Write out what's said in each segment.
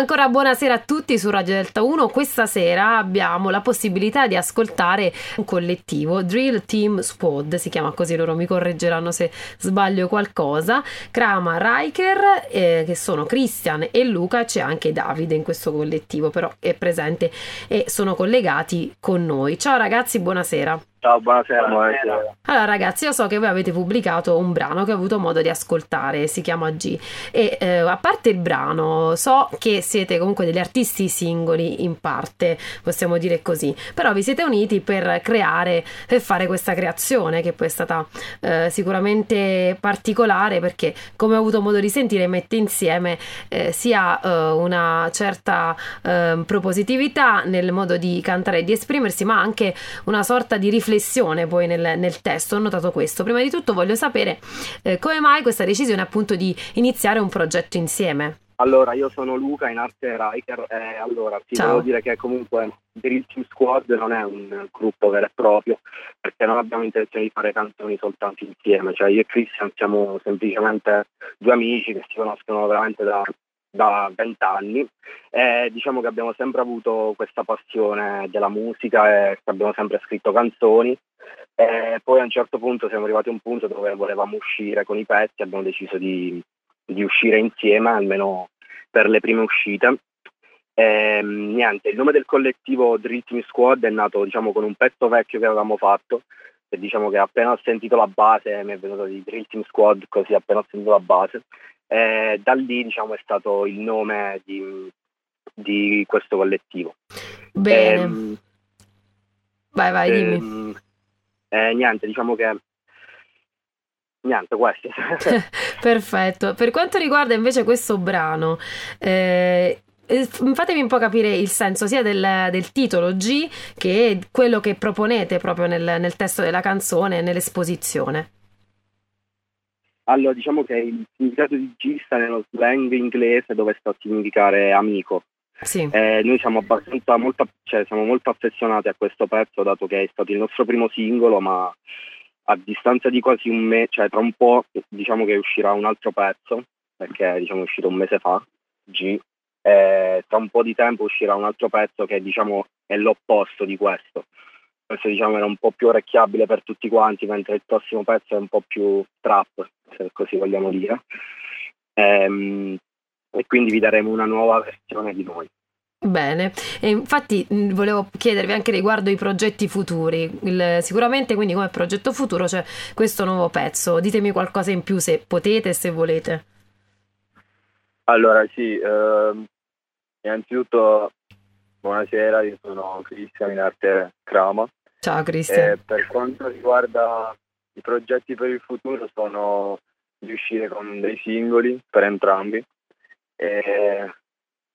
Ancora buonasera a tutti su Radio Delta 1. Questa sera abbiamo la possibilità di ascoltare un collettivo, Drill Team Squad, si chiama così, loro mi correggeranno se sbaglio qualcosa. Krama Riker, eh, che sono Christian e Luca, c'è anche Davide in questo collettivo, però è presente e sono collegati con noi. Ciao ragazzi, buonasera. Ciao, buonasera. buonasera. Allora ragazzi, io so che voi avete pubblicato un brano che ho avuto modo di ascoltare, si chiama G. E eh, a parte il brano, so che siete comunque degli artisti singoli in parte, possiamo dire così, però vi siete uniti per creare, per fare questa creazione che poi è stata eh, sicuramente particolare perché come ho avuto modo di sentire mette insieme eh, sia eh, una certa ehm, propositività nel modo di cantare e di esprimersi, ma anche una sorta di riflessione riflessione poi nel, nel, testo, ho notato questo. Prima di tutto voglio sapere eh, come mai questa decisione appunto di iniziare un progetto insieme. Allora, io sono Luca in arte Riker e allora ti devo dire che comunque Drill Team Squad non è un gruppo vero e proprio perché non abbiamo intenzione di fare canzoni soltanto insieme, cioè io e Christian siamo semplicemente due amici che si conoscono veramente da da vent'anni e diciamo che abbiamo sempre avuto questa passione della musica e abbiamo sempre scritto canzoni. E poi a un certo punto siamo arrivati a un punto dove volevamo uscire con i pezzi abbiamo deciso di, di, uscire insieme almeno per le prime uscite. E, niente, il nome del collettivo Drill Team Squad è nato diciamo con un pezzo vecchio che avevamo fatto e diciamo che appena ho sentito la base mi è venuto di Drill Team Squad così appena ho sentito la base e da lì diciamo, è stato il nome di, di questo collettivo. Bene. Ehm, vai, vai, ehm, dimmi. Eh, niente, diciamo che niente, questo. Perfetto. Per quanto riguarda invece questo brano, eh, fatemi un po' capire il senso sia del, del, titolo G che quello che proponete proprio nel, nel testo della canzone, nell'esposizione. Allora, diciamo che il significato di G sta nello slang inglese dove sta a significare amico. Sì. Eh, noi siamo abbastanza molto, cioè, siamo molto affezionati a questo pezzo dato che è stato il nostro primo singolo, ma a distanza di quasi un mese, cioè tra un po' diciamo che uscirà un altro pezzo, perché diciamo è uscito un mese fa, G, e tra un po' di tempo uscirà un altro pezzo che diciamo è l'opposto di questo questo diciamo era un po' più orecchiabile per tutti quanti, mentre il prossimo pezzo è un po' più trap, se così vogliamo dire. Ehm, e quindi vi daremo una nuova versione di noi. Bene, e infatti volevo chiedervi anche riguardo i progetti futuri. Il, sicuramente quindi come progetto futuro c'è questo nuovo pezzo. Ditemi qualcosa in più se potete e se volete. Allora sì, eh, innanzitutto buonasera, io sono Cristian in arte Crama Ciao Cristian. Eh, per quanto riguarda i progetti per il futuro sono di uscire con dei singoli per entrambi e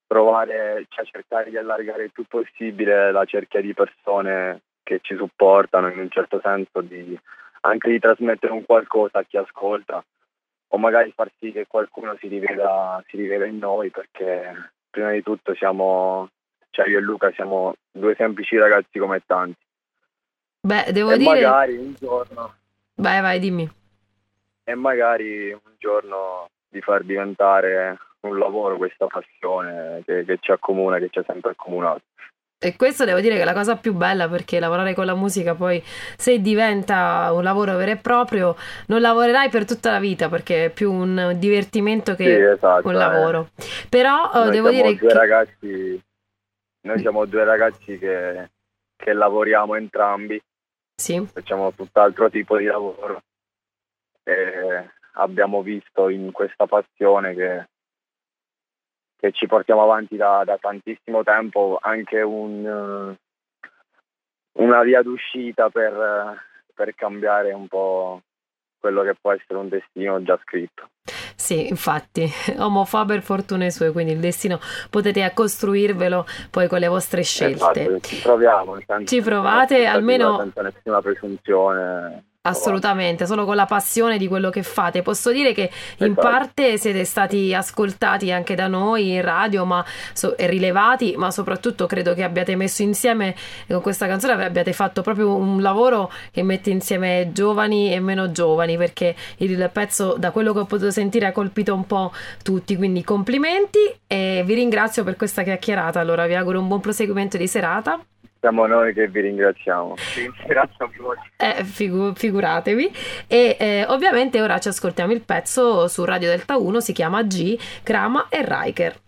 provare, cioè cercare di allargare il più possibile la cerchia di persone che ci supportano in un certo senso, di, anche di trasmettere un qualcosa a chi ascolta o magari far sì che qualcuno si riveda, si riveda in noi perché prima di tutto siamo, cioè io e Luca siamo due semplici ragazzi come tanti Beh, devo e dire... magari un giorno... Vai, vai, dimmi. E magari un giorno di far diventare un lavoro questa passione che, che ci accomuna, che ci ha sempre accomunato. E questo devo dire che è la cosa più bella perché lavorare con la musica poi se diventa un lavoro vero e proprio non lavorerai per tutta la vita perché è più un divertimento che sì, esatto, un lavoro. Eh. Però noi devo dire due che... Ragazzi, noi siamo due ragazzi che, che lavoriamo entrambi sì. facciamo tutt'altro tipo di lavoro e abbiamo visto in questa passione che, che ci portiamo avanti da, da tantissimo tempo anche un, una via d'uscita per, per cambiare un po' quello che può essere un destino già scritto. Sì, infatti, Homo faber fortune sue, quindi il destino potete costruirvelo poi con le vostre scelte. Esatto, ci proviamo. Ci provate almeno... Senza nessuna presunzione. Assolutamente, solo con la passione di quello che fate. Posso dire che in esatto. parte siete stati ascoltati anche da noi in radio ma, so, rilevati, ma soprattutto credo che abbiate messo insieme con questa canzone, abbiate fatto proprio un lavoro che mette insieme giovani e meno giovani, perché il pezzo, da quello che ho potuto sentire, ha colpito un po' tutti. Quindi complimenti e vi ringrazio per questa chiacchierata. Allora vi auguro un buon proseguimento di serata siamo noi che vi ringraziamo. Eh, figu- figuratevi. E eh, ovviamente ora ci ascoltiamo il pezzo su Radio Delta 1, si chiama G, Crama e Riker.